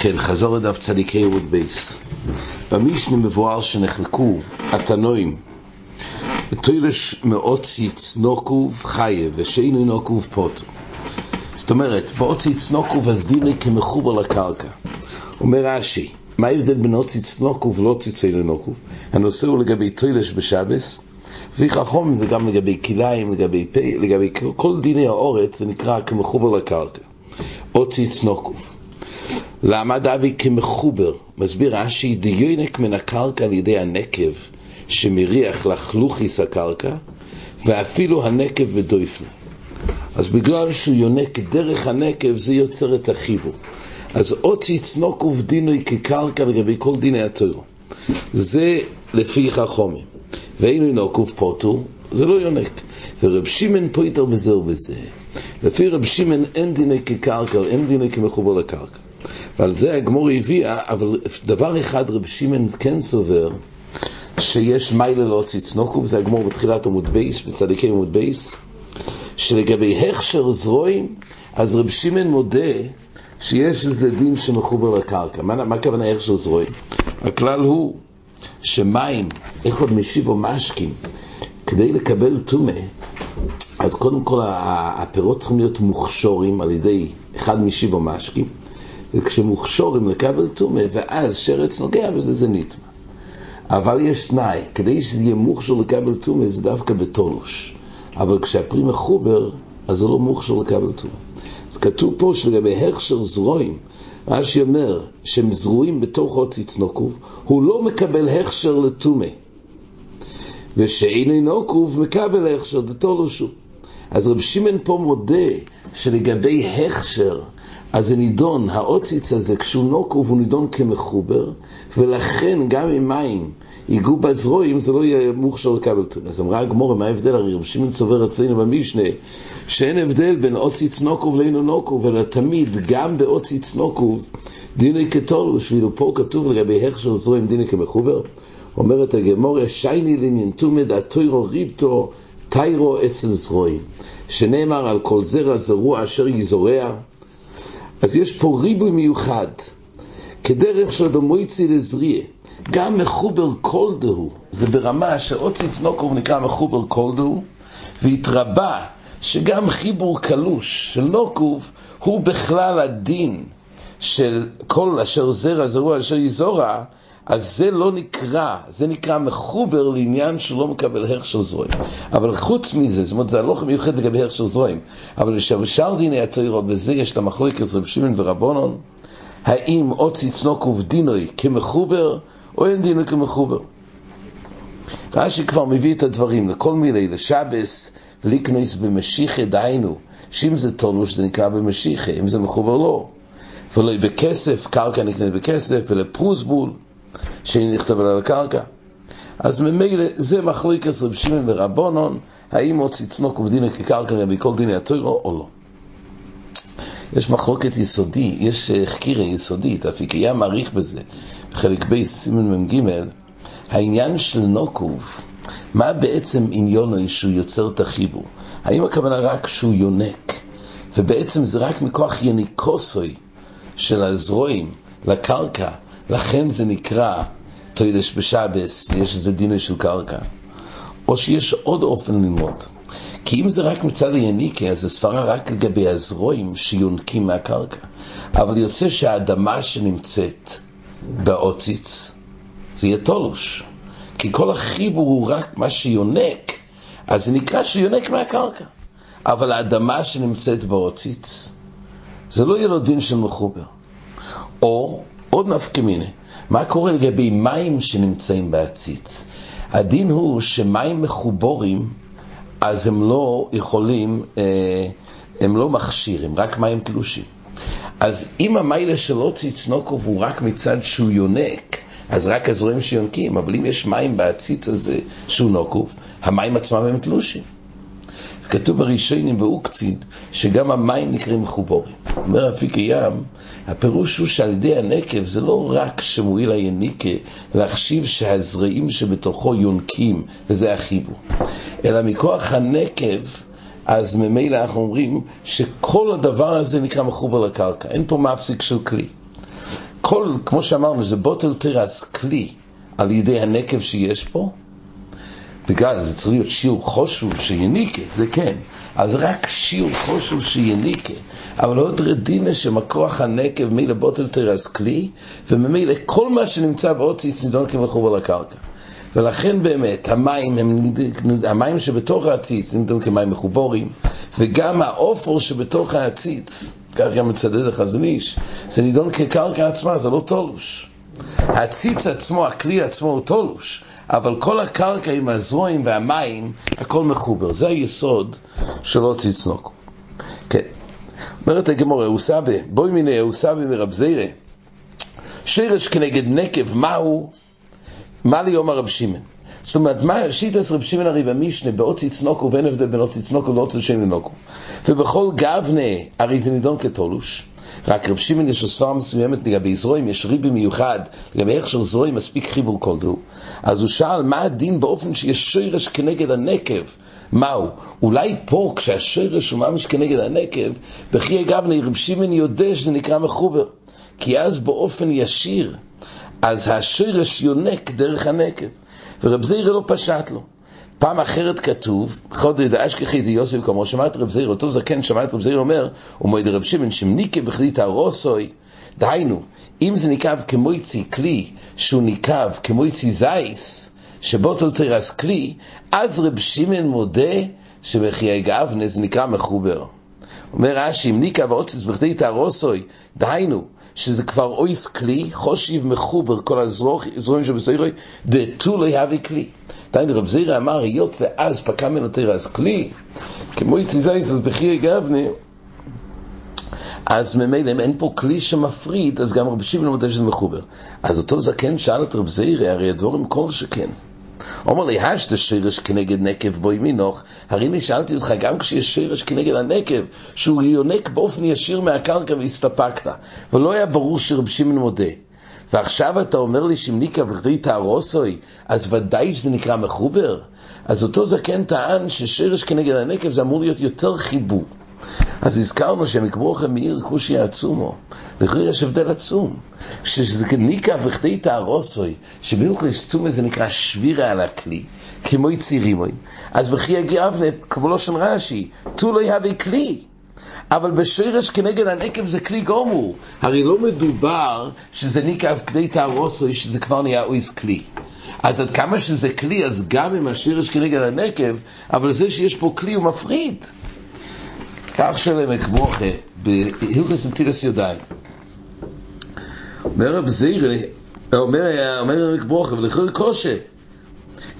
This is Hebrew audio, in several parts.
כן, חזור לדף צדיקי יהוד בייס. במשנה מבואר שנחלקו התנועים בתוילש מאוצי צנוקוב חיה ושאינו נוקוב פוטו. זאת אומרת, באוצי צנוקוב אז דיני כמחובר לקרקע. אומר רש"י, מה ההבדל בין אוצי צנוקוב לאוצי ציינו נוקוב? הנושא הוא לגבי תוילש בשבס, וחכום זה גם לגבי כליים, לגבי פה, לגבי כל דיני האורץ, זה נקרא כמחובר לקרקע. אוצי צנוקוב. למה דאבי כמחובר? מסביר רש"י, דיונק מן הקרקע על ידי הנקב שמריח לחלוכיס הקרקע, ואפילו הנקב בדויפנה. אז בגלל שהוא יונק דרך הנקב, זה יוצר את החיבור. אז אותי צנוקוב דינוי כקרקע לגבי כל דיני הטרו. זה לפי חכומים. ואין נוקוב פוטו, זה לא יונק. ורב שמעון פויטר בזה ובזה. לפי רב שמעון אין דיני כקרקע, אין דיני כמחובר לקרקע. ועל זה הגמור הביאה, אבל דבר אחד רב שמעון כן סובר, שיש מיילה להוציא צנוקוב, זה הגמור בתחילת עמוד בייס, בצדיקי עמוד בייס, שלגבי הכשר זרועים, אז רב שמעון מודה שיש איזה דין שמחובר לקרקע. מה, מה הכוונה הכשר זרועים? הכלל הוא שמים, איך עוד משיב או משקים, כדי לקבל טומא, אז קודם כל הפירות צריכים להיות מוכשורים על ידי אחד משיב או וכשמוכשורים לקבל טומא, ואז שרץ נוגע בזה, זה נטמע. אבל יש תנאי, כדי שזה יהיה מוכשר לקבל טומא, זה דווקא בתולוש. אבל כשהפרי מחובר, אז זה לא מוכשר לקבל טומא. אז כתוב פה שלגבי הכשר זרועים, רש"י אומר שהם זרועים בתוך הוציא צנוקוב, הוא לא מקבל הכשר לטומא. ושאינו נוקוב מקבל הכשר דתולושו. אז רב שמעון פה מודה שלגבי הכשר אז זה נידון, האוציץ הזה, כשהוא נוקוב, הוא נידון כמחובר, ולכן גם אם מים ייגעו בזרועים, זה לא יהיה מוכשר לקבל טון. אז אמרה הגמורה, מה ההבדל? הרי רב שמעון צובר אצלנו במשנה, שאין הבדל בין אוציץ נוקוב לאינו נוקוב, אלא תמיד, גם באוציץ נוקוב, דיני כתולוש, ואילו פה כתוב לגבי הכשר זרועים דיני כמחובר. אומרת הגמורה, שייני לעניין תומד, התוירו ריבטו, תיירו אצל זרועים. שנאמר על כל זרע זרוע אשר יזורע, אז יש פה ריבוי מיוחד, כדרך של דמויצי לזריה, גם מחובר כל דהו, זה ברמה שאוצי צנוקוב נקרא מחובר כל דהו, והתרבה שגם חיבור קלוש של נוקוב הוא בכלל הדין של כל אשר זרע זרוע אשר יזורע, אז זה לא נקרא, זה נקרא מחובר לעניין שלא מקבל הכשר זרועים. אבל חוץ מזה, זאת אומרת, זה הלוך מיוחד לגבי הכשר זרועים, אבל לשאר דיני התוירו, בזה יש למחלוקת רב שמעון ורבונון, האם אוצי צנוקוב דינוי כמחובר, או אין דינוי כמחובר. רש"י כבר מביא את הדברים לכל מיני, לשבס, ליקנויס במשיחה, דהיינו, שאם זה תולוש זה נקרא במשיחה, אם זה מחובר לא. ולא בכסף, קרקע נקנית בכסף, ולפרוסבול. שנכתב על הקרקע. אז ממילא זה מחלוקת רב שמעון ורבונון, האם הוציא צנוק ובדינה כקרקע לגבי כל דיני הטוירו או לא. יש מחלוקת יסודי, יש חקירה יסודית, אפיקיה מעריך בזה, בחלק ב' סימן מ"ג, העניין של נוקוב, מה בעצם עניונו שהוא יוצר את החיבור? האם הכוונה רק שהוא יונק, ובעצם זה רק מכוח יניקוסוי של הזרועים לקרקע, לכן זה נקרא תוידש בשבס, ויש איזה דין של קרקע. או שיש עוד אופן ללמוד. כי אם זה רק מצד היניקה, אז זה סברה רק לגבי הזרועים שיונקים מהקרקע. אבל יוצא שהאדמה שנמצאת באוציץ, זה יהיה תולוש. כי כל החיבור הוא רק מה שיונק, אז זה נקרא שיונק מהקרקע. אבל האדמה שנמצאת באוציץ, זה לא יהיה לו דין של מחובר. או עוד נפקא מיני. מה קורה לגבי מים שנמצאים בעציץ? הדין הוא שמים מחובורים, אז הם לא יכולים, אה, הם לא מכשירים, רק מים קלושים. אז אם המיילה של עוציץ נוקוב הוא רק מצד שהוא יונק, אז רק הזרועים שיונקים, אבל אם יש מים בעציץ הזה שהוא נוקוב, המים עצמם הם תלושים. כתוב בראשונים באוקצין שגם המים נקראים מחובורים. אומר אפיק הים, הפירוש הוא שעל ידי הנקב זה לא רק שמועיל היניקה להחשיב שהזרעים שבתוכו יונקים, וזה החיבור, אלא מכוח הנקב אז ממילא אנחנו אומרים שכל הדבר הזה נקרא מחובר לקרקע, אין פה מפסיק של כלי. כל, כמו שאמרנו, זה בוטל תרס כלי על ידי הנקב שיש פה, בגלל זה צריך להיות שיעור חושו שיניקה, זה כן. אז רק שיעור חושו שיניקה. אבל עוד רדינה שמכוח הנקב מילא בוטל תרס כלי, וממילא כל מה שנמצא באוציץ נידון כמחובר לקרקע. ולכן באמת המים הם, המים שבתוך העציץ נמדו כמים מחובורים, וגם האופור שבתוך העציץ, כך גם מצדד החזון איש, זה נידון כקרקע עצמה, זה לא תולוש. העציץ עצמו, הכלי עצמו הוא תולוש, אבל כל הקרקע עם הזרועים והמים, הכל מחובר. זה היסוד של עוד ציצנוק. כן. אומרת הגמורה, אוסבה, בואי מיני אוסבה מרב זירה, שרש כנגד נקב, מהו? מה ליום הרב שמעון? זאת אומרת, מה שיטס רב שמעון הרי במשנה, באוצי צנוקו ואין הבדל בין אוצי צנוקו לאוצי שם לנוקו. ובכל גבנה, הרי זה נידון כתולוש. רק רב שמעון יש לו סברה מסוימת לגבי זרועים, יש ריבי מיוחד, לגבי איך של זרועים מספיק חיבור דו. אז הוא שאל, מה הדין באופן שיש שרש כנגד הנקב? מהו? אולי פה, כשהשרש הוא ממש כנגד הנקב, בחיי גבנה, רב שמעון יודע שזה נקרא מחובר. כי אז באופן ישיר, אז השרש יונק דרך הנקב, ורב זירא לא פשט לו. פעם אחרת כתוב, חוד אשכחי דיוסף כמו שמעת רב זירא, אותו זקן שמעת רב זירא אומר, ומועד רב שמעון שמניקה בכלית הרוסוי, דהיינו, אם זה ניקב כמויצי כלי, שהוא ניקב כמויצי זייס, שבוטל תרס כלי, אז רב שמעון מודה שבחיי גאבנה זה נקרא מחובר. אומר רש"י, אם ניקה ועוצץ בכדי תהרוסוי, דהיינו, שזה כבר אויס כלי, חושיב מחובר, כל הזרועים שבסוירוי, דתו לא יהווה כלי. דהיינו, רב זירא אמר, היות ואז פקע ממנו תרס כלי, כמו יצי זייס, אז בחיי גבנה, אז ממילא אם אין פה כלי שמפריד, אז גם רבי שמעון מודה שזה מחובר. אז אותו זקן שאל את רב זירא, הרי הדבורים כל שכן. אומר לי, השת שרש כנגד נקב בו ימינוך, הרי אני שאלתי אותך, גם כשיש שרש כנגד הנקב, שהוא יונק באופן ישיר מהקרקע והסתפקת, ולא היה ברור שרב שמעון מודה. ועכשיו אתה אומר לי שמניקה וגדי תהרוסוי, אז ודאי שזה נקרא מחובר? אז אותו זקן טען ששרש כנגד הנקב זה אמור להיות יותר חיבור. אז הזכרנו שמקבוכם מאיר כושי עצומו. לכן יש הבדל עצום. שזה ניקה וכדי תהרוסוי, שבהלכוס תומה זה נקרא שבירה על הכלי, כמו יצירימוי. אז בכי יגיע אבנה, כמו שם רש"י, לא יהווה כלי. אבל בשרש כנגד הנקב זה כלי גומור. הרי לא מדובר שזה ניקה וכדי תהרוסוי, שזה כבר נהיה אויס כלי. אז עד כמה שזה כלי, אז גם אם השרש כנגד הנקב, אבל זה שיש פה כלי הוא מפריד. כך שלם אקבוכה בהילכס נטילס ידיים. אומר רב זירא, אומר אומר אקבוכה, ולכל קושה.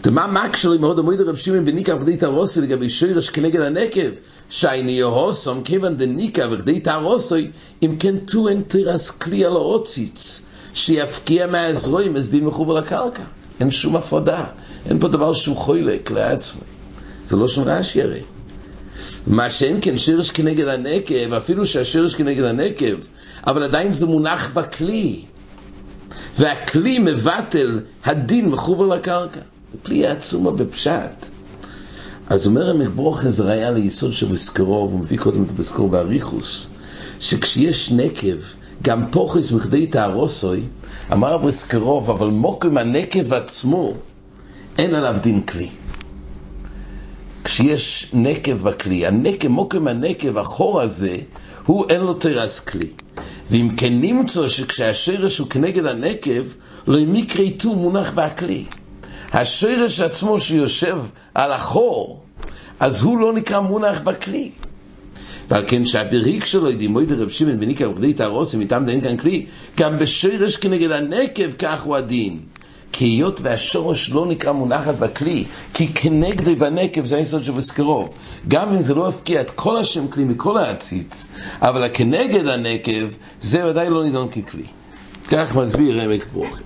דמה מקשר לי מאוד המועד הרב שמעון בניקה וכדי תהרוסי לגבי שרש כנגד הנקב? שייני יהוסום כיוון דניקה וכדי תהרוסי אם כן אין תירס כלי על האוציץ שיפקיע מהזרועים אז דין מחובר לקרקע אין שום הפרדה. אין פה דבר שהוא חוילק לעצמו. זה לא שום רעשי הרי מה שאין כן שרש כנגד הנקב, אפילו שהשרש כנגד הנקב, אבל עדיין זה מונח בכלי. והכלי מבטל הדין מחובר לקרקע. כלי עצומה בפשט. אז אומר המברוך זה ראיה ליסוד של בסקרוב, הוא מביא קודם את בסקרוב באריכוס, שכשיש נקב, גם פוחס מכדי תהרוסוי, אמר בסקרוב, אבל מוקם הנקב עצמו, אין עליו דין כלי. כשיש נקב בכלי, הנקב, מוקם הנקב, החור הזה, הוא אין לו תרס כלי. ואם כן נמצא שכשהשרש הוא כנגד הנקב, לא מקרה איתו מונח בכלי. השרש עצמו שיושב על החור, אז הוא לא נקרא מונח בכלי. ועל כן שהבריק שלו דימוי דרב שמעון וניקה וכדי תהרוסי מטעם דין כאן כלי, גם בשרש כנגד הנקב כך הוא הדין. כי היות והשורש לא נקרא מונחת בכלי, כי כנגדי בנקב זה היסוד שבזכרו. גם אם זה לא הפקיע את כל השם כלי מכל העציץ, אבל הכנגד הנקב, זה ודאי לא נידון ככלי. כך מסביר עמק ברוכי.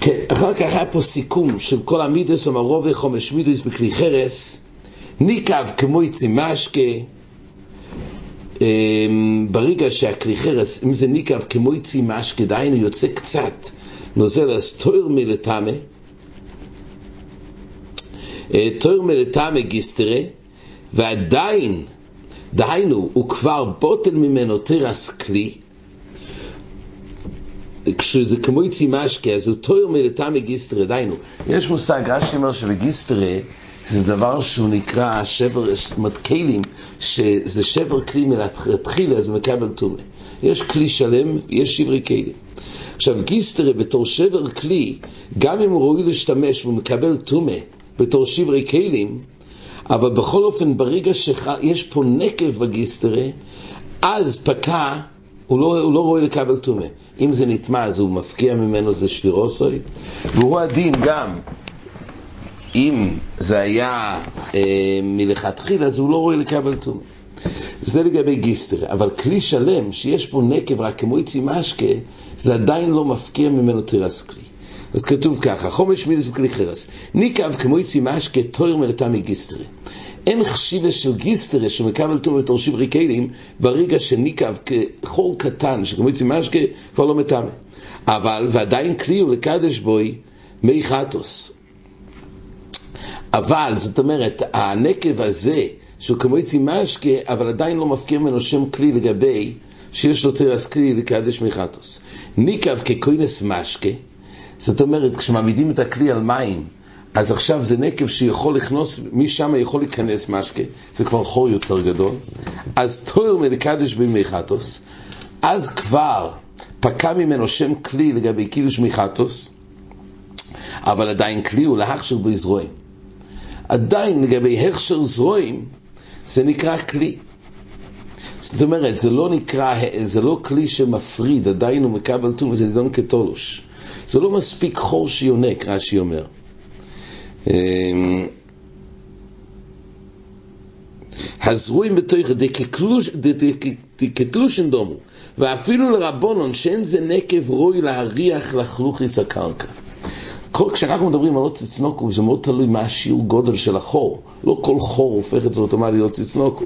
כן, אחר כך היה פה סיכום של כל המידס המרוב וחומש מידס בכלי חרס, ניקב כמו יצי משקה, אמ, ברגע שהכלי חרס, אם זה ניקב כמו יצי משקה, דהיינו יוצא קצת נוזל אז תויר מלטמה, תויר מלטמה גיסטרה, ועדיין, דהיינו, הוא כבר בוטל ממנו תרס כלי, כשזה כמו יצי משקה, אז הוא תויר מלטעמי גיסטרה, דיינו. יש מושג, רש"י אומר שבגיסטרה זה דבר שהוא נקרא שבר, זאת אומרת כלים, שזה שבר כלי מלכתחילה, זה מקבל טומא. יש כלי שלם, יש שברי כלים. עכשיו גיסטרה בתור שבר כלי, גם אם הוא ראוי להשתמש והוא מקבל טומא בתור שברי כלים, אבל בכל אופן ברגע שיש פה נקב בגיסטרה, אז פקע הוא לא, הוא לא רואה לקבל טומא. אם זה נטמע אז הוא מפקיע ממנו זה שבירוסוי, והוא הדין גם אם זה היה אה, מלכתחילה אז הוא לא רואה לקבל טומא. זה לגבי גיסטר, אבל כלי שלם שיש פה נקב רק כמו איצי משקה, זה עדיין לא מפקיע ממנו תירס כלי. אז כתוב ככה, חומש מידס בכלי חרס, ניקב כמו איצי משקה תויר מלטה מגיסטרי. אין חשיבה של גיסטרה שמקבל טוב בתור שברי כלים ברגע שניקב כחור קטן שכמו יצא משקה כבר לא מטמא. אבל, ועדיין כלי הוא לקדש בוי מי חטוס. אבל, זאת אומרת, הנקב הזה, שהוא כמו יצא משקה, אבל עדיין לא מפקיע ממנו שם כלי לגבי שיש לו תרס כלי לקדש מי חטוס. ניקב ככוינס משקה, זאת אומרת, כשמעמידים את הכלי על מים, אז עכשיו זה נקב שיכול לכנוס, משם יכול להיכנס משקה, זה כבר חור יותר גדול. אז תואר מלקדש במיכתוס, אז כבר פקע ממנו שם כלי לגבי קידוש מיכתוס, אבל עדיין כלי הוא להכשר בו זרועים. עדיין לגבי הכשר זרועים, זה נקרא כלי. זאת אומרת, זה לא נקרא, זה לא כלי שמפריד, עדיין הוא מקבל טום, זה נידון כתולוש. זה לא מספיק חור שיונק, רש"י אומר. הזרועים בתוך דקתלושן דומו, ואפילו לרבונון שאין זה נקב רוי להריח לחלוכיס הקרקע. כל, כשאנחנו מדברים על לא צנוקו, זה מאוד תלוי מה השיעור גודל של החור. לא כל חור הופך את זה אוטומטית לא צנוקו.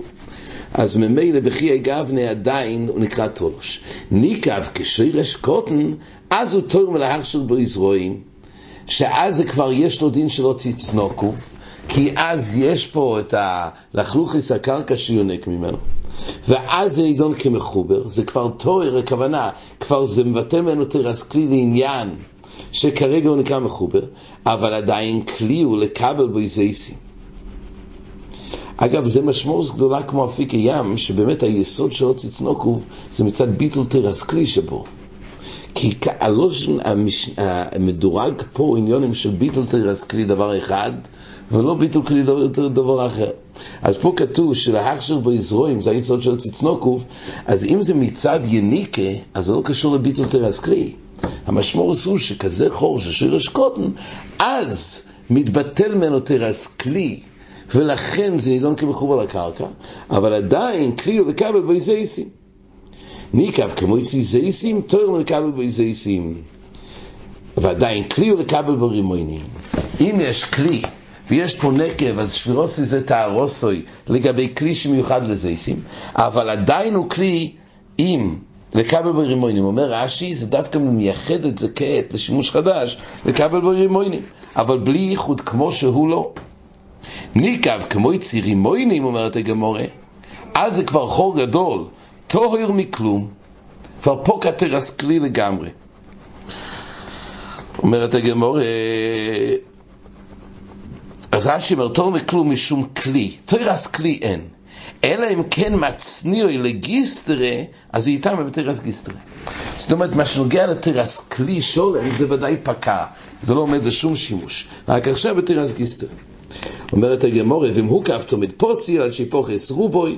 אז ממילא בכי גבנה עדיין הוא נקרא תולש. ניקב כשירש קוטן, אז הוא תור מלהכשר בו יזרועים. שאז זה כבר יש לו דין שלא תצנוקו, כי אז יש פה את הלכלוכיס הקרקע שיונק ממנו, ואז זה נידון כמחובר, זה כבר תואר, הכוונה, כבר זה מבטא ממנו תרס כלי לעניין, שכרגע הוא נקרא מחובר, אבל עדיין כלי הוא לקבל בו איזייסים. אגב, זה משמעות גדולה כמו אפיק הים, שבאמת היסוד של עוד צנוקו זה מצד ביטול תרס כלי שבו. כי הלושן המדורג פה עניונים של ביטול תרס כלי דבר אחד, ולא ביטול כלי דבר אחר. אז פה כתוב שלהכשר ביזרועים זה היסוד של צצנוקוב, אז אם זה מצד יניקה, אז זה לא קשור לביטול תרס כלי. המשמעות הוא שכזה חור של שרש קוטן, אז מתבטל ממנו תרס כלי. ולכן זה נידון כמחובר לקרקע, אבל עדיין כלי הוא לקבל באיזייסים. ניקב כמו יצי זייסים, תויר לקבל בו זייסים. ועדיין כלי הוא לקבל בו רימוינים. אם יש כלי ויש פה נקב, אז שבירוסי זה תהרוסוי לגבי כלי שמיוחד לזייסים, אבל עדיין הוא כלי אם לקבל בו רימוינים. אומר רש"י, זה דווקא מייחד את זה כעת לשימוש חדש, לקבל בו רימוינים. אבל בלי ייחוד כמו שהוא לא. ניקב כמו יצי רימוינים, אומרת הגמורה, אז זה כבר חור גדול. טוהר מכלום, כבר פה כתרס כלי לגמרי. אומרת הגמור, אז רש"י אומר, טוהר מכלום משום כלי, תרס כלי אין. אלא אם כן מצניעו לגיסטרה, אז היא איתם בתרס גיסטרה. זאת אומרת, מה שנוגע לתרס כלי שולם, זה ודאי פקע, זה לא עומד לשום שימוש. רק עכשיו בתרס גיסטרה. אומרת הגמורה, ואם הוא כף תמיד פוסי, עד שיפוחס רובוי,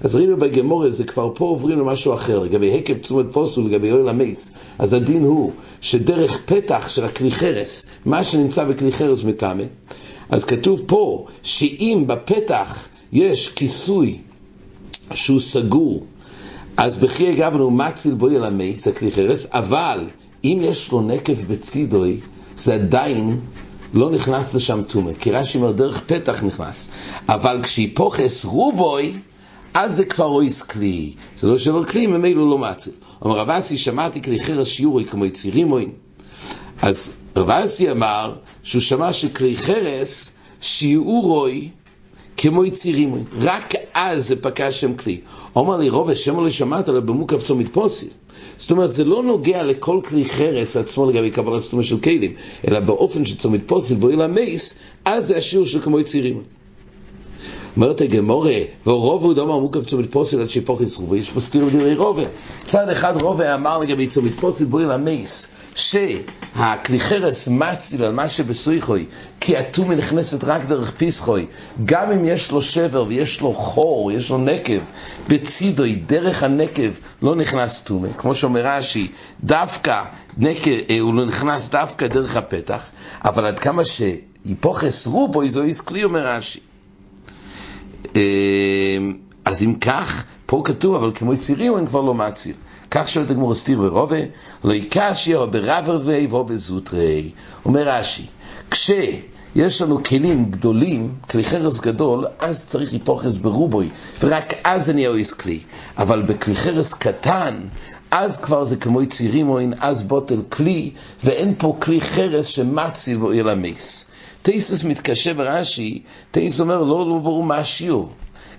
אז ראינו בגמורה, זה כבר פה עוברים למשהו אחר, לגבי הקב תשומת פוסו, לגבי אוהל המייס. אז הדין הוא שדרך פתח של הכלי חרס, מה שנמצא בכלי חרס מטמא, אז כתוב פה שאם בפתח יש כיסוי שהוא סגור, אז בכי גבנו מציל בו אל המייס, הכלי חרס, אבל אם יש לו נקב בצידוי, זה עדיין לא נכנס לשם טומא, כי רש"י אומר דרך פתח נכנס, אבל כשיפוחס רובוי, אז זה כבר אויס כלי. זה לא שבר כלי, ממילא לא מציל. אמר רב אסי, שמעתי כלי חרס שיעורי כמו יצירים מוין. אז רב אסי אמר שהוא שמע שכלי חרס שיעורוי כמו יצירים, רק אז זה פקע שם כלי. אומר לי, רוב השם לא שמעת עליו במוקף צומת פוסיל. זאת אומרת, זה לא נוגע לכל כלי חרס עצמו לגבי קבלת סתומה של כלים, אלא באופן שצומת פוסיל בו אל המייס, אז זה השיעור של כמו יצירים. אומרת הגמורה, ורוב הוא דומה מוקף צומת פוסל עד שיפוכס רובה, יש פה סתיר בדירי רובה. צד אחד רובה אמר לגבי צומת פוסל בואי למייס, שהכלי חרס מציל על מה שבסויכוי, כי הטומי נכנסת רק דרך פיסחוי, גם אם יש לו שבר ויש לו חור, יש לו נקב, בצידוי, דרך הנקב, לא נכנס טומי, כמו שאומר רש"י, דווקא, נקב, אה, הוא לא נכנס דווקא דרך הפתח, אבל עד כמה שיפוכס רובו, איזו איס כלי, אומר רש"י. אמ, אז אם כך, פה כתוב, אבל כמו יצירים הם כבר לא מעציר. כך שואלת הגמור הסתיר ברובה, לא יקשי או ברב רבי או בזוטרי. אומר רש"י, כשיש לנו כלים גדולים, כלי חרס גדול, אז צריך היפוכס ברובוי, ורק אז נהיה אויס כלי. אבל בכלי חרס קטן, אז כבר זה כמו יצירים או אין, אז בוטל כלי, ואין פה כלי חרס שמציל בו אל המס. טייסס מתקשה ברש"י, טייסס אומר, לא, לא ברור מה השיעור.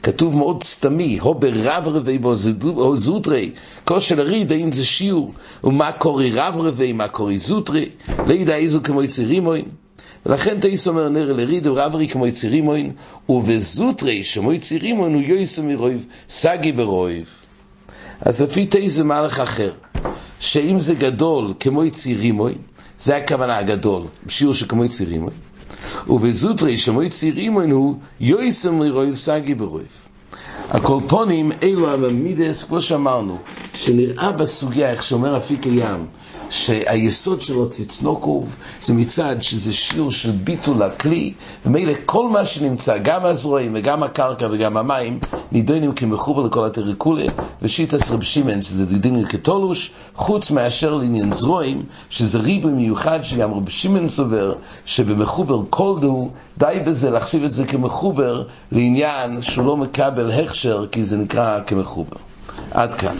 כתוב מאוד סתמי, הו ברב רבי בו זוטרי, כושר הריד, אין זה שיעור, ומה קורי רב רבי, מה קורי זוטרי, לידע איזו כמו יצירים מוין. ולכן טייס אומר נר לריד ורברי כמו יצירים מוין, ובזוטרי שמו יצירים מוין הוא יויסה מרויב, סגי ברויב. אז לפי טייס זה מהלך אחר, שאם זה גדול כמו יצירים מוין, זה הכוונה הגדול, בשיעור שכמו יצירים מוין. ובזוטרי שמוי צעירים הוא יויסם לירוי סגי ברוי. הקולפונים אלו הממידס, כמו שאמרנו, שנראה בסוגיה, איך שאומר אפיק הים, שהיסוד שלו תצנוקוב זה מצד שזה שיעור של ביטול הכלי ומילא כל מה שנמצא, גם הזרועים וגם הקרקע וגם המים נידונים כמחובר לכל הטריקולה ושיטס רב שימן שזה דידין כתולוש חוץ מאשר לעניין זרועים שזה ריבוי מיוחד שגם רב שימן סובר שבמחובר כל דו די בזה להחשיב את זה כמחובר לעניין שהוא לא מקבל הכשר כי זה נקרא כמחובר. עד כאן